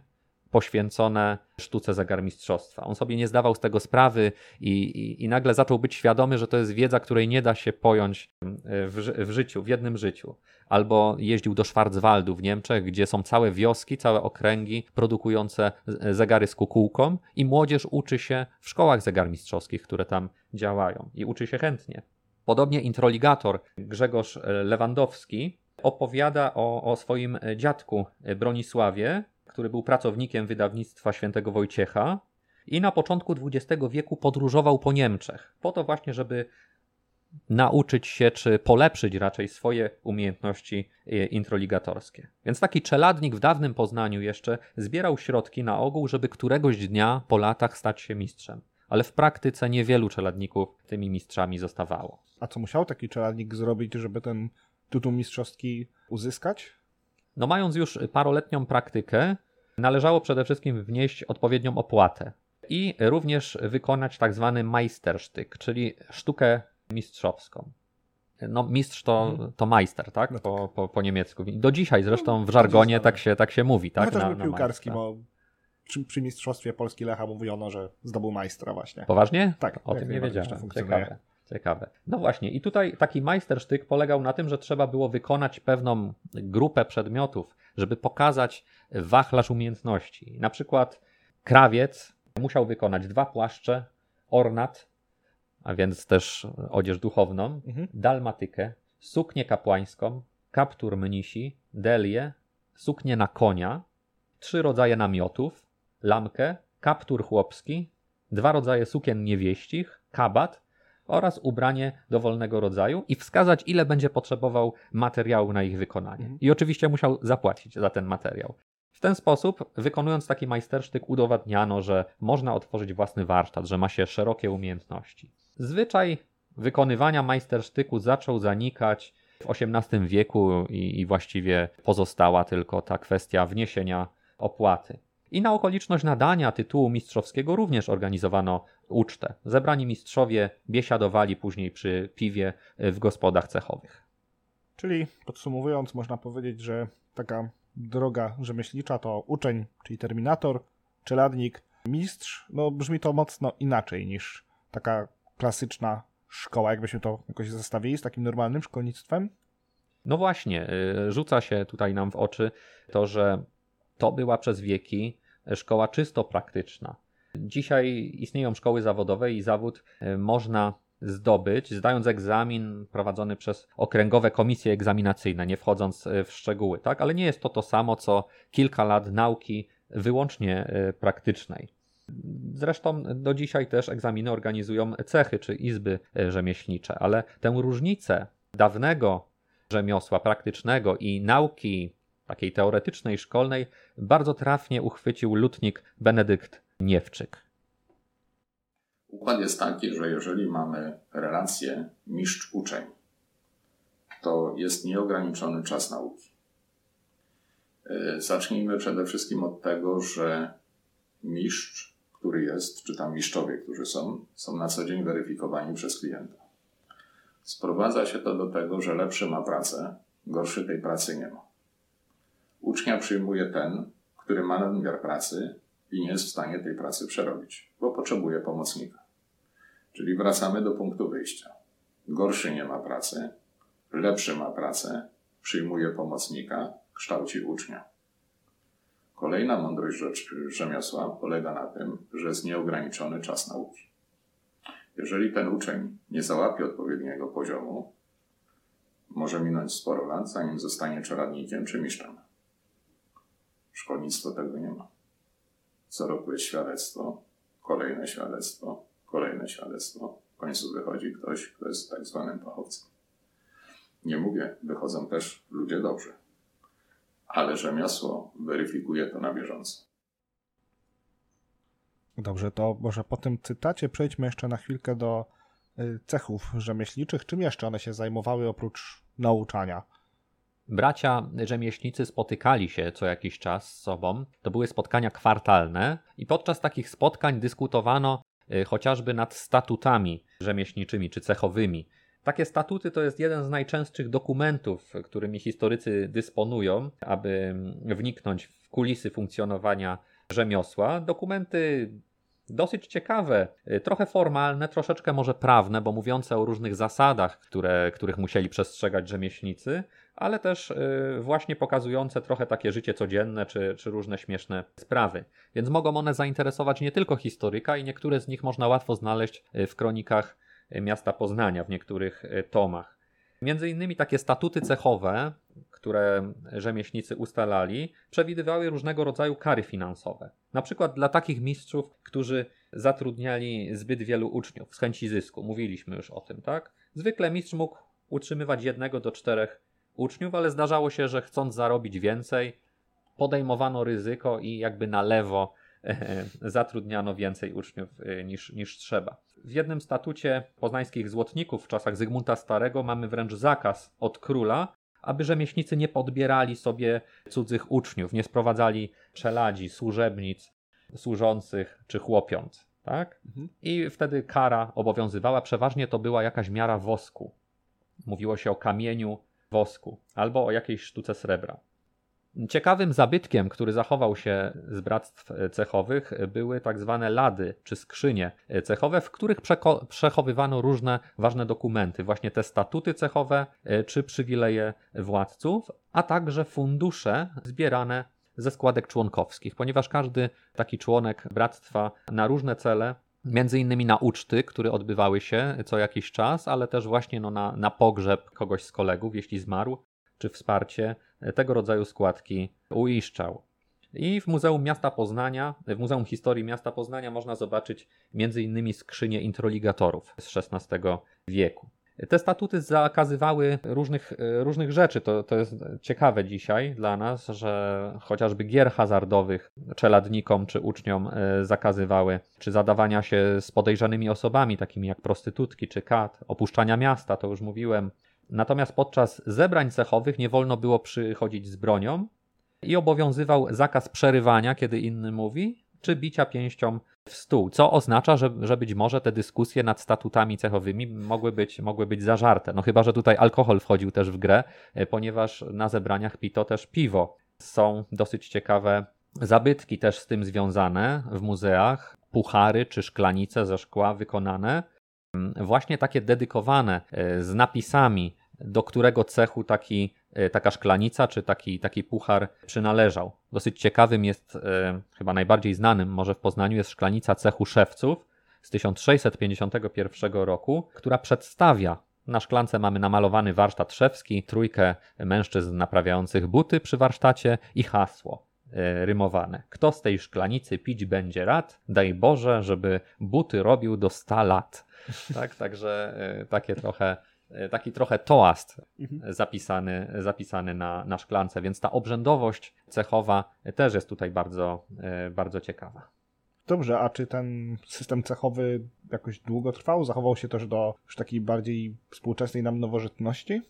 poświęcone sztuce zegarmistrzostwa. On sobie nie zdawał z tego sprawy i, i, i, nagle zaczął być świadomy, że to jest wiedza, której nie da się pojąć w, w życiu, w jednym życiu. Albo jeździł do Schwarzwaldu w Niemczech, gdzie są całe wioski, całe okręgi produkujące zegary z kukułką i młodzież uczy się w szkołach zegarmistrzowskich, które tam działają i uczy się chętnie. Podobnie introligator Grzegorz Lewandowski opowiada o, o swoim dziadku Bronisławie, który był pracownikiem wydawnictwa świętego Wojciecha i na początku XX wieku podróżował po Niemczech, po to właśnie, żeby nauczyć się, czy polepszyć raczej swoje umiejętności e, introligatorskie. Więc taki czeladnik w dawnym Poznaniu jeszcze zbierał środki na ogół, żeby któregoś dnia po latach stać się mistrzem. Ale w praktyce niewielu czeladników tymi mistrzami zostawało. A co musiał taki czeladnik zrobić, żeby ten tytuł mistrzowski uzyskać? No mając już paroletnią praktykę, należało przede wszystkim wnieść odpowiednią opłatę i również wykonać tak zwany majstersztyk, czyli sztukę mistrzowską. No, mistrz to, mhm. to majster, tak? No tak. Po, po, po niemiecku. Do dzisiaj zresztą w no, żargonie tak się, tak się mówi, tak? No, chociażby na, piłkarski, bo przy, przy, mistrzostwie Polski Lecha mówiono, że zdobył majstra właśnie. Poważnie? Tak. O tym nie wiedziałem. Ciekawe. Ciekawe. No właśnie, i tutaj taki majstersztyk polegał na tym, że trzeba było wykonać pewną grupę przedmiotów, żeby pokazać wachlarz umiejętności. Na przykład krawiec musiał wykonać dwa płaszcze, ornat, a więc też odzież duchowną, mhm. dalmatykę, suknię kapłańską, kaptur mnisi, delię, suknię na konia, trzy rodzaje namiotów, lamkę, kaptur chłopski, dwa rodzaje sukien niewieścich, kabat oraz ubranie dowolnego rodzaju i wskazać, ile będzie potrzebował materiału na ich wykonanie. Mhm. I oczywiście musiał zapłacić za ten materiał. W ten sposób, wykonując taki majstersztyk, udowadniano, że można otworzyć własny warsztat, że ma się szerokie umiejętności. Zwyczaj wykonywania majstersztyku zaczął zanikać w XVIII wieku i, i właściwie pozostała tylko ta kwestia wniesienia opłaty. I na okoliczność nadania tytułu mistrzowskiego również organizowano ucztę. Zebrani mistrzowie biesiadowali później przy piwie w gospodach cechowych. Czyli podsumowując, można powiedzieć, że taka droga rzemieślnicza to uczeń, czyli terminator, czeladnik, mistrz. No brzmi to mocno inaczej niż taka klasyczna szkoła, jakbyśmy to jakoś zestawili z takim normalnym szkolnictwem. No właśnie, y, rzuca się tutaj nam w oczy to, że to była przez wieki szkoła czysto praktyczna. Dzisiaj istnieją szkoły zawodowe i zawód e, można zdobyć, zdając egzamin prowadzony przez okręgowe komisje egzaminacyjne, nie wchodząc w szczegóły, tak? Ale nie jest to to samo, co kilka lat nauki wyłącznie praktycznej. Zresztą do dzisiaj też egzaminy organizują cechy czy izby rzemieślnicze, ale tę różnicę dawnego rzemiosła praktycznego i nauki takiej teoretycznej, szkolnej, bardzo trafnie uchwycił lutnik Benedykt Niewczyk. Układ jest taki, że jeżeli mamy relację mistrz-uczeń, to jest nieograniczony czas nauki. E, zacznijmy przede wszystkim od tego, że mistrz, który jest, czy tam mistrzowie, którzy są, są na co dzień weryfikowani przez klienta. Sprowadza się to do tego, że lepszy ma pracę, gorszy tej pracy nie ma. Ucznia przyjmuje ten, który ma nadmiar pracy i nie jest w stanie tej pracy przerobić, bo potrzebuje pomocnika. Czyli wracamy do punktu wyjścia. Gorszy nie ma pracy, lepszy ma pracę, przyjmuje pomocnika, kształci ucznia. Kolejna mądrość rzecz rzemiosła polega na tym, że jest nieograniczony czas nauki. Jeżeli ten uczeń nie załapie odpowiedniego poziomu, może minąć sporo lat, zanim zostanie czeladnikiem czy mistrzem. Szkolnictwo tego nie ma. Co roku jest świadectwo, kolejne świadectwo, kolejne świadectwo. W końcu wychodzi ktoś, kto jest tak zwanym fachowcem. Nie mówię, wychodzą też ludzie dobrzy, ale rzemiosło weryfikuje to na bieżąco. Dobrze, to może po tym cytacie przejdźmy jeszcze na chwilkę do y, cechów rzemieślniczych. Czym jeszcze one się zajmowały oprócz nauczania? Bracia rzemieślnicy spotykali się co jakiś czas z sobą. To były spotkania kwartalne i podczas takich spotkań dyskutowano y, chociażby nad statutami rzemieślniczymi czy cechowymi. Takie statuty to jest jeden z najczęstszych dokumentów, którymi historycy dysponują, aby wniknąć w kulisy funkcjonowania rzemiosła. Dokumenty dosyć ciekawe, y, trochę formalne, troszeczkę może prawne, bo mówiące o różnych zasadach, które, których musieli przestrzegać rzemieślnicy, ale też y, właśnie pokazujące trochę takie życie codzienne czy, czy różne śmieszne sprawy. Więc mogą one zainteresować nie tylko historyka i niektóre z nich można łatwo znaleźć y, w kronikach miasta Poznania, w niektórych tomach. Między innymi takie statuty cechowe, które rzemieślnicy ustalali, przewidywały różnego rodzaju kary finansowe. Na przykład dla takich mistrzów, którzy zatrudniali zbyt wielu uczniów z chęci zysku. Mówiliśmy już o tym, tak? Zwykle mistrz mógł utrzymywać jednego do czterech uczniów, ale zdarzało się, że chcąc zarobić więcej, podejmowano ryzyko i jakby na lewo zatrudniano więcej uczniów e, niż, niż trzeba. W jednym statucie poznańskich złotników w czasach Zygmunta Starego mamy wręcz zakaz od króla, aby rzemieślnicy nie podbierali sobie cudzych uczniów, nie sprowadzali czeladzi, służebnic, służących czy chłopiąt. Tak? Mhm. I wtedy kara obowiązywała. Przeważnie to była jakaś miara wosku. Mówiło się o kamieniu wosku albo o jakiejś sztuce srebra. Ciekawym zabytkiem, który zachował się z bractw cechowych, były tak zwane lady czy skrzynie cechowe, w których przechowywano różne ważne dokumenty, właśnie te statuty cechowe e, czy przywileje władców, a także fundusze zbierane ze składek członkowskich, ponieważ każdy taki członek bractwa na różne cele między innymi na uczty, które odbywały się co jakiś czas, ale też właśnie no na, na pogrzeb kogoś z kolegów, jeśli zmarł, czy wsparcie tego rodzaju składki uiszczał. I w Muzeum Miasta Poznania, w Muzeum Historii Miasta Poznania można zobaczyć m.in. skrzynię introligatorów z XVI wieku. Te statuty zakazywały różnych, różnych rzeczy. To, to jest ciekawe dzisiaj dla nas, że chociażby gier hazardowych czeladnikom czy uczniom e, zakazywały, czy zadawania się z podejrzanymi osobami, takimi jak prostytutki czy kat, opuszczania miasta, to już mówiłem, Natomiast podczas zebrań cechowych nie wolno było przychodzić z bronią i obowiązywał zakaz przerywania, kiedy inny mówi, czy bicia pięścią w stół, co oznacza, że, że być może te dyskusje nad statutami cechowymi mogły być, mogły być zażarte. No chyba, że tutaj alkohol wchodził też w grę, e, ponieważ na zebraniach pito też piwo. Są dosyć ciekawe zabytki też z tym związane w muzeach, puchary czy szklanice ze szkła wykonane właśnie takie dedykowane e, z napisami, do którego cechu taki, e, taka szklanica czy taki, taki puchar przynależał. Dosyć ciekawym jest, e, chyba najbardziej znanym może w Poznaniu, jest szklanica cechu szewców, z 1651 roku, która przedstawia na szklance mamy namalowany warsztat szewski, trójkę mężczyzn naprawiających buty przy warsztacie i hasło rymowane. Kto z tej szklanicy pić będzie rad, daj Boże, żeby buty robił do 100 lat. Tak, także e, takie trochę e, taki trochę toast zapisany, zapisany na, na szklance, więc ta obrzędowość cechowa też jest tutaj bardzo, bardzo ciekawa. Dobrze, a czy ten system cechowy jakoś długo trwał? Zachował się też do już takiej bardziej współczesnej nam nowożytności?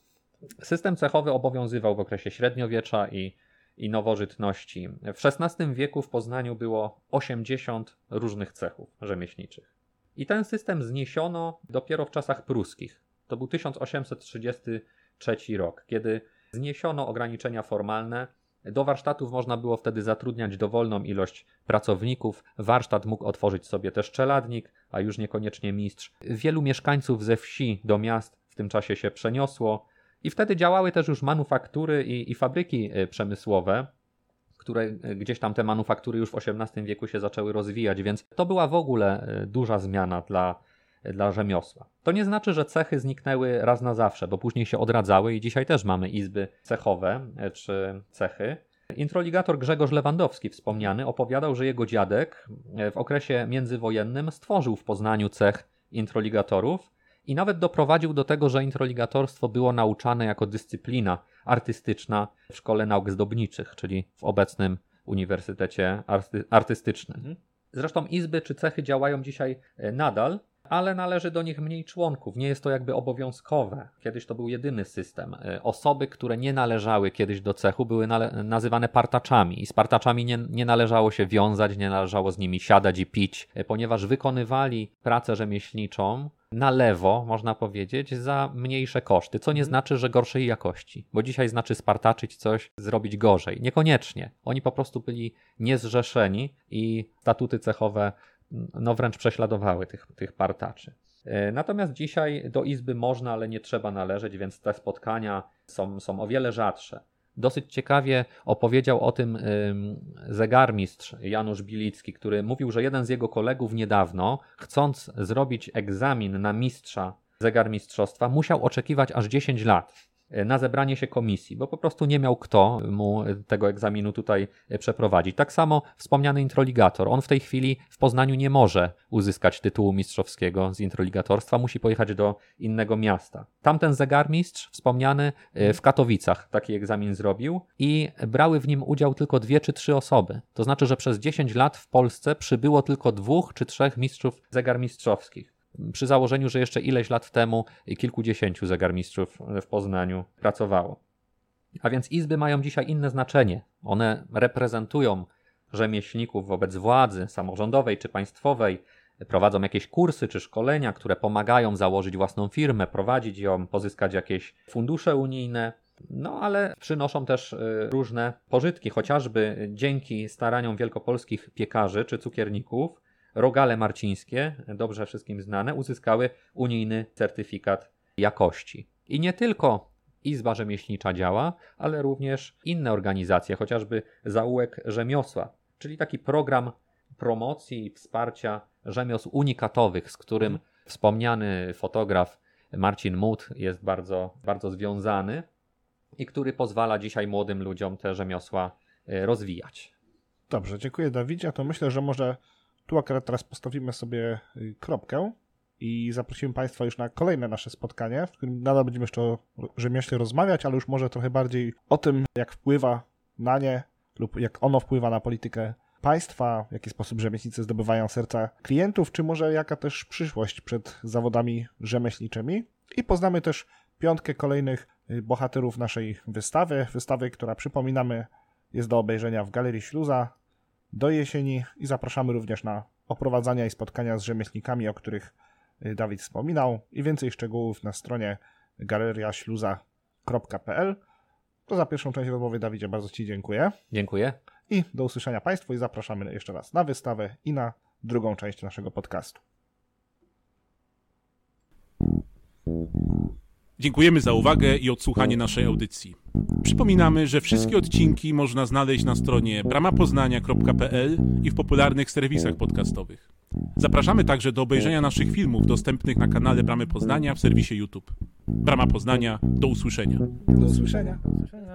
System cechowy obowiązywał w okresie średniowiecza i, i nowożytności. W XVI wieku w Poznaniu było 80 różnych cechów rzemieślniczych. I ten system zniesiono dopiero w czasach pruskich. To był 1833 rok, kiedy zniesiono ograniczenia formalne do warsztatów można było wtedy zatrudniać dowolną ilość pracowników. Warsztat mógł otworzyć sobie też czeladnik, a już niekoniecznie mistrz. Wielu mieszkańców ze wsi do miast w tym czasie się przeniosło i wtedy działały też już manufaktury i, i fabryki e, przemysłowe, które e, gdzieś tam te manufaktury już w XVIII wieku się zaczęły rozwijać, więc to była w ogóle e, duża zmiana dla, dla rzemiosła. To nie znaczy, że cechy zniknęły raz na zawsze, bo później się odradzały i dzisiaj też mamy izby cechowe e, czy cechy. Introligator Grzegorz Lewandowski wspomniany opowiadał, że jego dziadek e, w okresie międzywojennym stworzył w Poznaniu cech introligatorów i nawet doprowadził do tego, że introligatorstwo było nauczane jako dyscyplina artystyczna w Szkole Nauk Zdobniczych, czyli w obecnym Uniwersytecie Arty Artystycznym. Mhm. Zresztą izby czy cechy działają dzisiaj e, nadal, ale należy do nich mniej członków. Nie jest to jakby obowiązkowe. Kiedyś to był jedyny system. E, osoby, które nie należały kiedyś do cechu, były nazywane partaczami. I z partaczami nie, nie należało się wiązać, nie należało z nimi siadać i pić, e, ponieważ wykonywali pracę rzemieślniczą na lewo, można powiedzieć, za mniejsze koszty, co nie mhm. znaczy, że gorszej jakości, bo dzisiaj znaczy spartaczyć coś, zrobić gorzej. Niekoniecznie. Oni po prostu byli niezrzeszeni i statuty cechowe no wręcz prześladowały tych, tych partaczy. E, natomiast dzisiaj do izby można, ale nie trzeba należeć, więc te spotkania są, są o wiele rzadsze. Dosyć ciekawie opowiedział o tym zegarmistrz Janusz Bilicki, który mówił, że jeden z jego kolegów niedawno, chcąc zrobić egzamin na mistrza zegarmistrzostwa, musiał oczekiwać aż 10 lat. E, na zebranie się komisji, bo po prostu nie miał kto mu tego egzaminu tutaj e, przeprowadzić. Tak samo wspomniany introligator. On w tej chwili w Poznaniu nie może uzyskać tytułu mistrzowskiego z introligatorstwa, musi pojechać do innego miasta. Tamten zegarmistrz wspomniany e, w Katowicach taki egzamin zrobił i brały w nim udział tylko dwie czy trzy osoby. To znaczy, że przez 10 lat w Polsce przybyło tylko dwóch czy trzech mistrzów zegarmistrzowskich przy założeniu, że jeszcze ileś lat temu kilkudziesięciu zegarmistrzów w Poznaniu pracowało. A więc izby mają dzisiaj inne znaczenie. One reprezentują rzemieślników wobec władzy samorządowej czy państwowej, prowadzą jakieś kursy czy szkolenia, które pomagają założyć własną firmę, prowadzić ją, pozyskać jakieś fundusze unijne. No ale przynoszą też y, różne pożytki, chociażby dzięki staraniom wielkopolskich piekarzy czy cukierników Rogale Marcińskie, dobrze wszystkim znane, uzyskały unijny certyfikat jakości. I nie tylko Izba Rzemieślnicza działa, ale również inne organizacje, chociażby Zaułek Rzemiosła, czyli taki program promocji i wsparcia rzemiosł unikatowych, z którym wspomniany fotograf Marcin Mut jest bardzo, bardzo związany i który pozwala dzisiaj młodym ludziom te rzemiosła e, rozwijać. Dobrze, dziękuję Dawidzie. To myślę, że może tu akurat teraz postawimy sobie y, kropkę i zaprosimy Państwa już na kolejne nasze spotkanie, w którym nadal będziemy jeszcze o rzemiośle rozmawiać, ale już może trochę bardziej o tym, jak wpływa na nie lub jak ono wpływa na politykę państwa, w jaki sposób rzemieślnicy zdobywają serca klientów, czy może jaka też przyszłość przed zawodami rzemieślniczymi. I poznamy też piątkę kolejnych y, bohaterów naszej wystawy. Wystawy, która przypominamy jest do obejrzenia w Galerii Śluza do jesieni i zapraszamy również na oprowadzania i spotkania z rzemieślnikami, o których y, Dawid wspominał i więcej szczegółów na stronie galeriaśluza.pl. To za pierwszą część rozmowy, Dawidzie, bardzo Ci dziękuję. Dziękuję. I do usłyszenia Państwu i zapraszamy jeszcze raz na wystawę i na drugą część naszego podcastu. Dziękujemy za uwagę i odsłuchanie naszej audycji. Przypominamy, że wszystkie odcinki można znaleźć na stronie bramapoznania.pl i w popularnych serwisach podcastowych. Zapraszamy także do obejrzenia naszych filmów dostępnych na kanale Bramy Poznania w serwisie YouTube. Brama Poznania, do usłyszenia. Do usłyszenia. Do usłyszenia.